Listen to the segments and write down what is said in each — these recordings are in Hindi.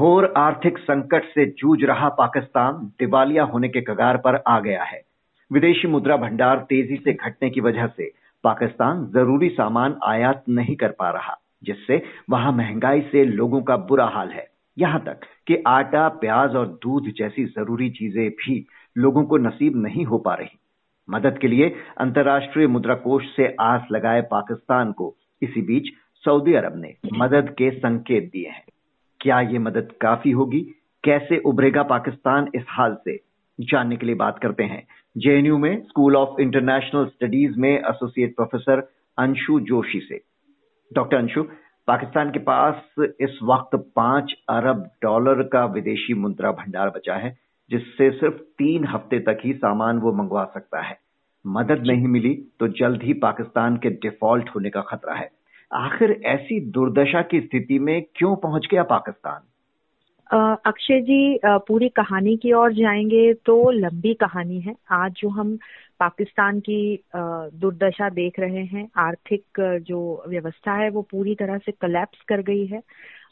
घोर आर्थिक संकट से जूझ रहा पाकिस्तान दिवालिया होने के कगार पर आ गया है। विदेशी मुद्रा भंडार तेज़ी से घटने की वजह से पाकिस्तान ज़रूरी सामान आयात नहीं कर पा रहा, जिससे वहाँ महँगाई से लोगों का बुरा हाल है। यहाँ तक कि आटा, प्याज और दूध जैसी ज़रूरी चीज़ें भी लोगों को नसीब नहीं हो पा रही। मदद के लिए अंतर्राष्ट्रीय मुद्रा कोष से आस लगाए पाकिस्तान को, इसी बीच सऊदी अरब ने मदद के संकेत दिए हैं। क्या ये मदद काफ़ी होगी? कैसे उभरेगा पाकिस्तान इस हाल से? जानने के लिए बात करते हैं। जेएनयू में स्कूल ऑफ़ इंटरनेशनल स्टडीज़ में एसोसिएट प्रोफेसर अंशु जोशी से। डॉक्टर अंशु, पाकिस्तान के पास इस वक्त पाँच अरब डॉलर का विदेशी मुद्रा भंडार बचा है, जिससे सिर्फ़ तीन हफ़्ते तक ही सामान वो मंगवा सकता है। मदद नहीं मिली तो जल्द ही पाकिस्तान के डिफ़ॉल्ट होने का खतरा है। आखिर ऐसी दुर्दशा की स्थिति में क्यों पहुँच गया पाकिस्तान? अक्षय जी पूरी कहानी की ओर जाएँगे तो लंबी कहानी है। आज जो हम पाकिस्तान की दुर्दशा देख रहे हैं, आर्थिक जो व्यवस्था है, वो पूरी तरह से कलेप्स कर गई है।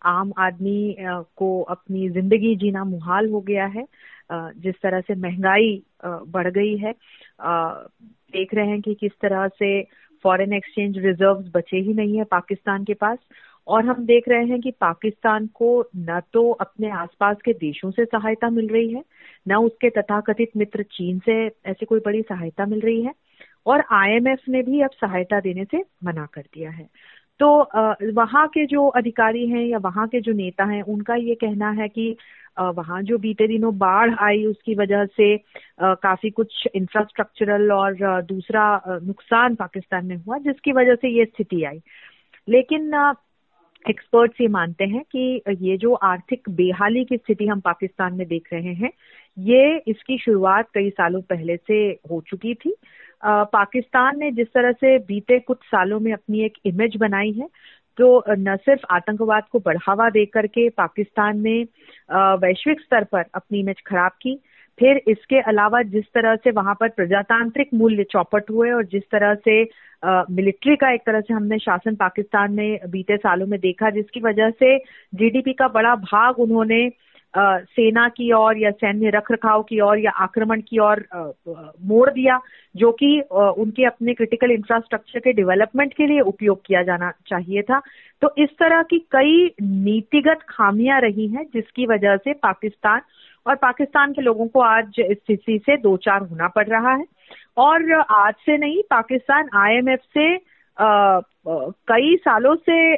आम आदमी को अपनी ज़िंदगी जीना मुहाल हो गया है। जिस तरह से महँगाई बढ़ गई है देख रहे हैं कि किस तरह से फॉरेन एक्सचेंज रिजर्व्स बचे ही नहीं है पाकिस्तान के पास। और हम देख रहे हैं कि पाकिस्तान को न तो अपने आसपास के देशों से सहायता मिल रही है, न उसके तथाकथित मित्र चीन से ऐसी कोई बड़ी सहायता मिल रही है। और आईएमएफ ने भी अब सहायता देने से मना कर दिया है। तो वहाँ के जो अधिकारी हैं या वहाँ के जो नेता हैं, उनका ये कहना है कि वहाँ जो बीते दिनों बाढ़ आई, उसकी वजह से काफ़ी कुछ इंफ्रास्ट्रक्चरल और दूसरा नुकसान पाकिस्तान में हुआ, जिसकी वजह से ये स्थिति आई। लेकिन एक्सपर्ट्स ये मानते हैं कि ये जो आर्थिक बेहाली की स्थिति हम पाकिस्तान में देख रहे हैं, ये इसकी शुरुआत कई सालों पहले से हो चुकी थी। पाकिस्तान ने जिस तरह से बीते कुछ सालों में अपनी एक इमेज बनाई है तो न सिर्फ़ आतंकवाद को बढ़ावा दे करके पाकिस्तान ने वैश्विक स्तर पर अपनी इमेज खराब की, फिर इसके अलावा जिस तरह से वहाँ पर प्रजातांत्रिक मूल्य चौपट हुए और जिस तरह से मिलिट्री का एक तरह से हमने शासन पाकिस्तान में बीते सालों में देखा, जिसकी वजह से जीडीपी का बड़ा भाग उन्होंने सेना की ओर या सैन्य रख रखाव की ओर या आक्रमण की ओर मोड़ दिया, जो कि उनके अपने क्रिटिकल इंफ्रास्ट्रक्चर के डेवलपमेंट के लिए उपयोग किया जाना चाहिए था। तो इस तरह की कई नीतिगत खामियाँ रही हैं, जिसकी वजह से पाकिस्तान और पाकिस्तान के लोगों को आज इस स्थिति से दो चार होना पड़ रहा है। और आज से नहीं, पाकिस्तान आईएमएफ से कई सालों से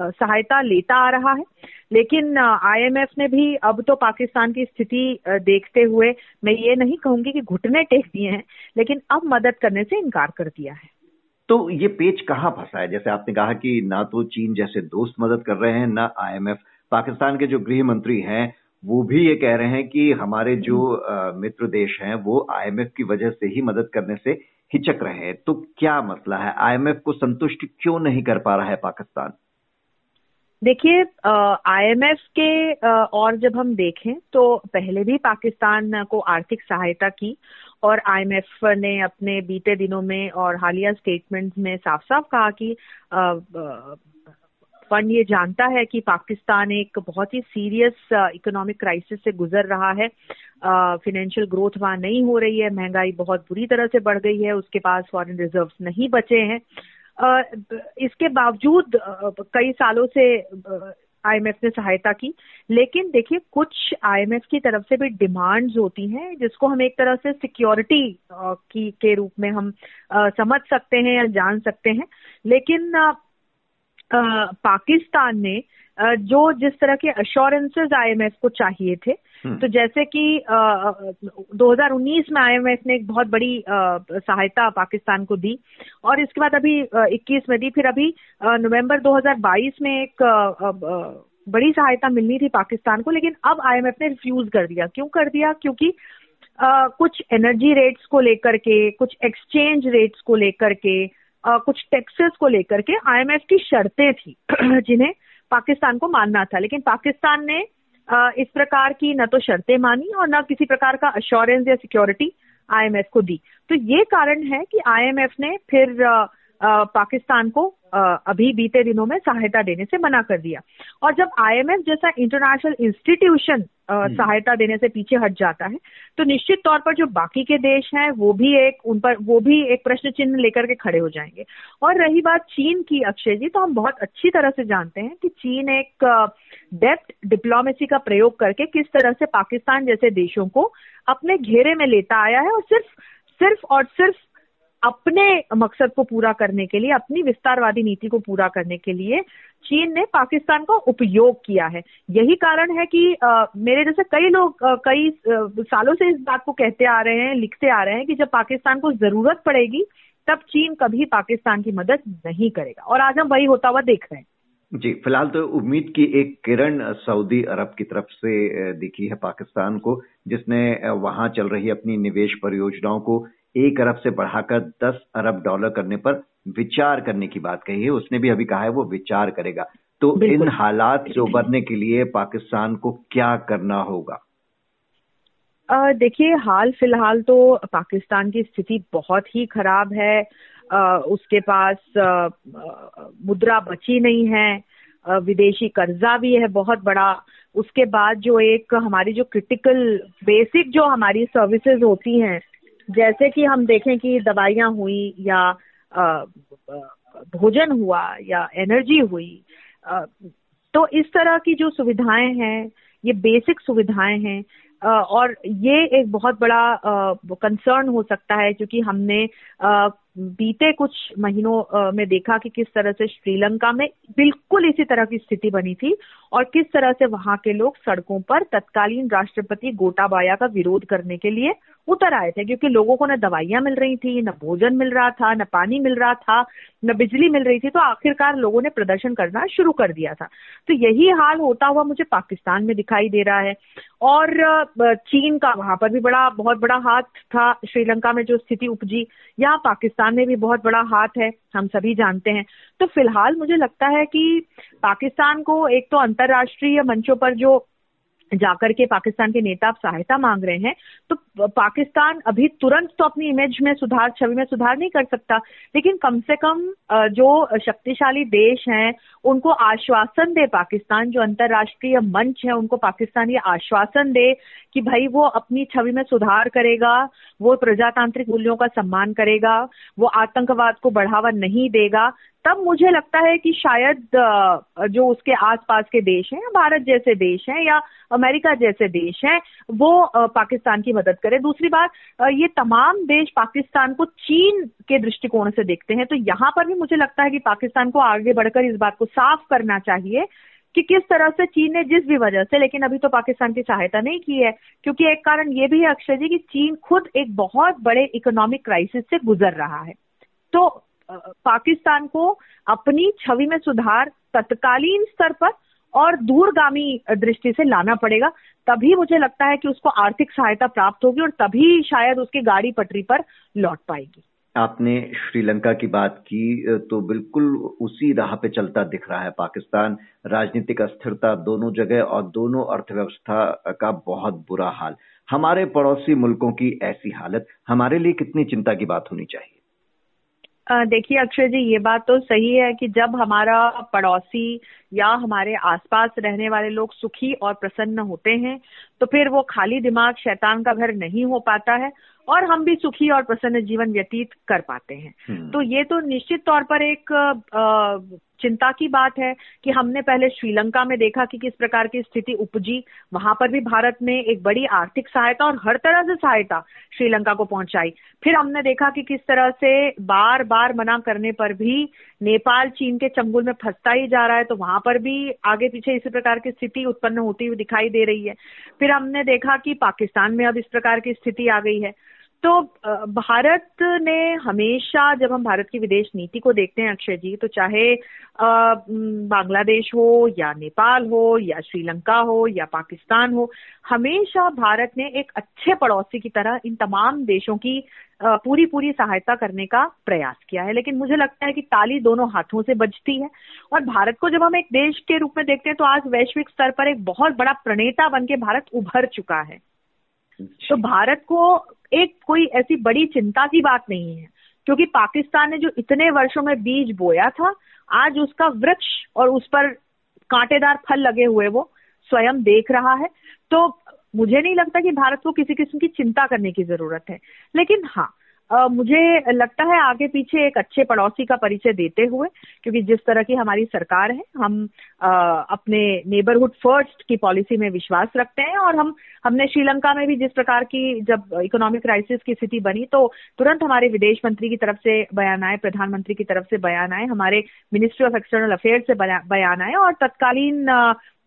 सहायता लेता आ रहा है लेकिन आईएमएफ ने भी अब तो पाकिस्तान की स्थिति देखते हुए मैं ये नहीं कहूँगी कि घुटने टेक दिए हैं लेकिन अब मदद करने से इनकार कर दिया है। तो ये पेच कहाँ फंसा है? जैसे आपने कहा कि ना तो चीन जैसे दोस्त मदद कर रहे हैं ना आईएमएफ पाकिस्तान के जो गृह मंत्री हैं वो भी ये कह रहे हैं कि हमारे जो मित्र देश हैं वो आईएमएफ की वजह से ही मदद करने से हिचक रहे हैं तो क्या मसला है? आईएमएफ को संतुष्ट क्यों नहीं कर पा रहा है पाकिस्तान? देखिए आईएमएफ के आ, और जब हम देखें तो पहले भी पाकिस्तान को आर्थिक सहायता की और आईएमएफ ने अपने बीते दिनों में और हालिया स्टेटमेंट में साफ़ साफ़ कहा कि फंड ये जानता है कि पाकिस्तान एक बहुत ही सीरियस इकोनॉमिक क्राइसिस से गुजर रहा है। फाइनेंशियल ग्रोथ वहाँ नहीं हो रही है, महँगाई बहुत बुरी तरह से बढ़ गई है, उसके पास फॉरेन रिज़र्व नहीं बचे हैं। इसके बावजूद कई सालों से आईएमएफ ने सहायता की, लेकिन देखिए कुछ आईएमएफ की तरफ़ से भी डिमांड्स होती हैं, जिसको हम एक तरह से सिक्योरिटी की, के रूप में हम समझ सकते हैं या जान सकते हैं। लेकिन पाकिस्तान ने जो जिस तरह के अश्योरेंसेज आईएमएफ को चाहिए थे हम्म। तो जैसे कि 2019 में आईएमएफ ने एक बहुत बड़ी सहायता पाकिस्तान को दी और इसके बाद अभी 21 में दी। फिर अभी नवंबर 2022 में एक बड़ी सहायता मिलनी थी पाकिस्तान को लेकिन अब आईएमएफ ने रिफ्यूज कर दिया। क्यों कर दिया? क्योंकि कुछ एनर्जी रेट्स को लेकर के कुछ एक्सचेंज रेट्स को लेकर के कुछ टैक्सेस को लेकर के आईएमएफ की शर्तें थी, जिन्हें पाकिस्तान को मानना था। लेकिन पाकिस्तान ने इस प्रकार की न तो शर्तें मानी और न किसी प्रकार का अश्योरेंस या सिक्योरिटी आईएमएफ को दी। तो ये कारण है कि आईएमएफ ने फिर पाकिस्तान को अभी बीते दिनों में सहायता देने से मना कर दिया और जब आईएमएफ जैसा इंटरनेशनल इंस्टीट्यूशन हम्म। सहायता देने से पीछे हट जाता है तो निश्चित तौर पर जो बाकी के देश हैं वो भी एक उन पर वो भी एक प्रश्न चिन्ह लेकर के खड़े हो जाएँगे और रही बात चीन की अक्षय जी तो हम बहुत अच्छी तरह से जानते हैं कि चीन एक डेप्थ डिप्लोमेसी का प्रयोग करके किस तरह से पाकिस्तान जैसे देशों को अपने घेरे में लेता आया है और सिर्फ़ सिर्फ़ और सिर्फ़ अपने मकसद को पूरा करने के लिए अपनी विस्तारवादी नीति को पूरा करने के लिए चीन ने पाकिस्तान का उपयोग किया है। यही कारण है कि आ, मेरे जैसे कई लोग आ, कई सालों से इस बात को कहते आ रहे हैं लिखते आ रहे हैं कि जब पाकिस्तान को ज़रूरत पड़ेगी तब चीन कभी पाकिस्तान की मदद नहीं करेगा। और आज हम वही होता हुआ देख रहे हैं। जी फ़िलहाल तो उम्मीद की एक किरण सऊदी अरब की तरफ़ से दिखी है पाकिस्तान को जिसने वहाँ चल रही अपनी निवेश परियोजनाओं को एक अरब से बढ़ाकर दस अरब डॉलर करने पर विचार करने की बात कही है। उसने भी अभी कहा है वो विचार करेगा। तो इन हालात से उबरने के लिए पाकिस्तान को क्या करना होगा? देखिए हाल फ़िलहाल तो पाकिस्तान की स्थिति बहुत ही खराब है। आ, उसके पास आ, मुद्रा बची नहीं है। आ, विदेशी कर्जा भी है बहुत बड़ा। उसके बाद जो एक हमारी जो क्रिटिकल बेसिक जो हमारी सर्विसेज़ होती हैं जैसे कि हम देखें कि दवाइयाँ हुई या भोजन हुआ या एनर्जी हुई तो इस तरह की जो सुविधाएँ हैं, ये बेसिक सुविधाएँ हैं और ये एक बहुत बड़ा कंसर्न हो सकता है क्योंकि हमने बीते कुछ महीनों में देखा कि किस तरह से श्रीलंका में बिल्कुल इसी तरह की स्थिति बनी थी और किस तरह से वहाँ के लोग सड़कों पर तत्कालीन राष्ट्रपति गोटाबाया का विरोध करने के लिए उतर आए थे, क्योंकि लोगों को न दवाइयाँ मिल रही थी, न भोजन मिल रहा था, न पानी मिल रहा था, न बिजली मिल रही थी तो आखिरकार लोगों ने प्रदर्शन करना शुरू कर दिया था। तो यही हाल होता हुआ मुझे पाकिस्तान में दिखाई दे रहा है और चीन का वहाँ पर भी बड़ा, बहुत बड़ा हाथ था श्रीलंका में जो स्थिति उपजी, यहाँ पाकिस्तान में भी बहुत बड़ा हाथ है, हम सभी जानते हैं। तो फ़िलहाल मुझे लगता है कि पाकिस्तान को एक तो अंतर्राष्ट्रीय मंचों पर जो जाकर के पाकिस्तान के नेता अब सहायता मांग रहे हैं तो पाकिस्तान अभी तुरंत तो अपनी इमेज में सुधार, छवि में सुधार नहीं कर सकता। लेकिन कम से कम जो शक्तिशाली देश हैं, उनको आश्वासन दे पाकिस्तान, जो अंतर्राष्ट्रीय मंच है, उनको पाकिस्तान ये आश्वासन दे कि भाई वो अपनी छवि में सुधार करेगा, वो प्रजातांत्रिक मूल्यों का सम्मान करेगा, वो आतंकवाद को बढ़ावा नहीं देगा। तब मुझे लगता है कि शायद जो उसके आसपास के देश हैं भारत जैसे देश हैं, या अमेरिका जैसे देश हैं, वो पाकिस्तान की मदद करे। दूसरी बात ये तमाम देश पाकिस्तान को चीन के दृष्टिकोण से देखते हैं तो यहाँ पर भी मुझे लगता है कि पाकिस्तान को आगे बढ़कर इस बात को साफ़ करना चाहिए कि किस तरह से चीन ने जिस भी वजह से, लेकिन अभी तो पाकिस्तान की सहायता नहीं की है, क्योंकि एक कारण ये भी है अक्षय जी कि चीन खुद एक बहुत बड़े इकोनॉमिक क्राइसिस से गुजर रहा है। तो पाकिस्तान को अपनी छवि में सुधार तत्कालीन स्तर पर और दूरगामी दृष्टि से लाना पड़ेगा। तभी मुझे लगता है कि उसको आर्थिक सहायता प्राप्त होगी और तभी शायद उसकी गाड़ी पटरी पर लौट पाएगी। आपने श्रीलंका की बात की तो बिल्कुल उसी राह पे चलता दिख रहा है पाकिस्तान। राजनीतिक अस्थिरता दोनों जगह और दोनों अर्थव्यवस्था का बहुत बुरा हाल। हमारे पड़ोसी मुल्कों की ऐसी हालत हमारे लिए कितनी चिंता की बात होनी चाहिए? देखिए अक्षय जी ये बात तो सही है कि जब हमारा पड़ोसी या हमारे आसपास रहने वाले लोग सुखी और प्रसन्न होते हैं तो फिर वो खाली दिमाग शैतान का घर नहीं हो पाता है और हम भी सुखी और प्रसन्न जीवन व्यतीत कर पाते हैं। हम्म। तो ये तो निश्चित तौर पर एक चिंता की बात है कि हमने पहले श्रीलंका में देखा कि किस प्रकार की स्थिति उपजी। वहाँ पर भी भारत ने एक बड़ी आर्थिक सहायता और हर तरह से सहायता श्रीलंका को पहुंचाई। फिर हमने देखा कि किस तरह से बार बार मना करने पर भी नेपाल चीन के चंगुल में फंसता ही जा रहा है तो वहाँ पर भी आगे पीछे इसी प्रकार की स्थिति उत्पन्न होती हुई दिखाई दे रही है। फिर हमने देखा कि पाकिस्तान में अब इस प्रकार की स्थिति आ गई है। तो भारत ने हमेशा जब हम भारत की विदेश नीति को देखते हैं, अक्षय जी तो चाहे बांग्लादेश हो या नेपाल हो या श्रीलंका हो या पाकिस्तान हो, हमेशा भारत ने एक अच्छे पड़ोसी की तरह इन तमाम देशों की पूरी पूरी सहायता करने का प्रयास किया है। लेकिन मुझे लगता है कि ताली दोनों हाथों से बजती है। और भारत को जब हम एक देश के रूप में देखते हैं तो आज वैश्विक स्तर पर एक बहुत बड़ा प्रणेता बन के भारत उभर चुका है। तो भारत को एक कोई ऐसी बड़ी चिंता की बात नहीं है क्योंकि पाकिस्तान ने जो इतने वर्षों में बीज बोया था आज उसका वृक्ष और उस पर कांटेदार फल लगे हुए वो स्वयं देख रहा है। तो मुझे नहीं लगता कि भारत को किसी किस्म की चिंता करने की ज़रूरत है। लेकिन हाँ मुझे लगता है आगे पीछे एक अच्छे पड़ोसी का परिचय देते हुए, क्योंकि जिस तरह की हमारी सरकार है, हम अपने नेबरहुड फ़र्स्ट की पॉलिसी में विश्वास रखते हैं और हम, हमने श्रीलंका में भी जिस प्रकार की जब इकोनॉमिक क्राइसिस की स्थिति बनी तो तुरंत हमारे विदेश मंत्री की तरफ़ से बयान आए, प्रधानमंत्री की तरफ़ से बयान आए, हमारे मिनिस्ट्री ऑफ़ एक्सटर्नल अफेयर्स से बयान आए और तत्कालीन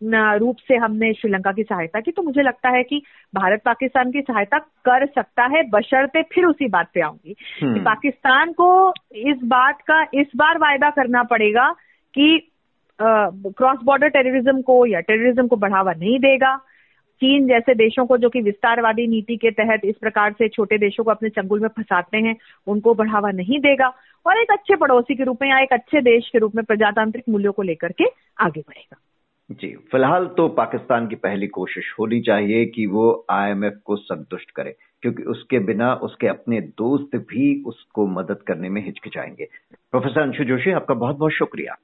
रूप से हमने श्रीलंका की सहायता की तो मुझे लगता है कि भारत पाकिस्तान की सहायता कर सकता है बशर्ते फिर उसी बात पे आऊँगी कि हम्म। पाकिस्तान को इस बात का इस बार वायदा करना पड़ेगा कि क्रॉस बॉर्डर टेररिज्म को या टेररिज्म को बढ़ावा नहीं देगा। चीन जैसे देशों को जो कि विस्तारवादी नीति के तहत इस प्रकार से छोटे देशों को अपने चंगुल में फंसाते हैं उनको बढ़ावा नहीं देगा। और एक अच्छे पड़ोसी के रूप में या एक अच्छे देश के रूप में प्रजातांत्रिक मूल्यों को लेकर के आगे बढ़ेगा। जी, फ़िलहाल तो पाकिस्तान की पहली कोशिश होनी चाहिए कि वो आईएमएफ को संतुष्ट करे, क्योंकि उसके बिना उसके अपने दोस्त भी उसको मदद करने में हिचकिचाएँगे। प्रोफेसर अंशु जोशी, आपका बहुत बहुत शुक्रिया।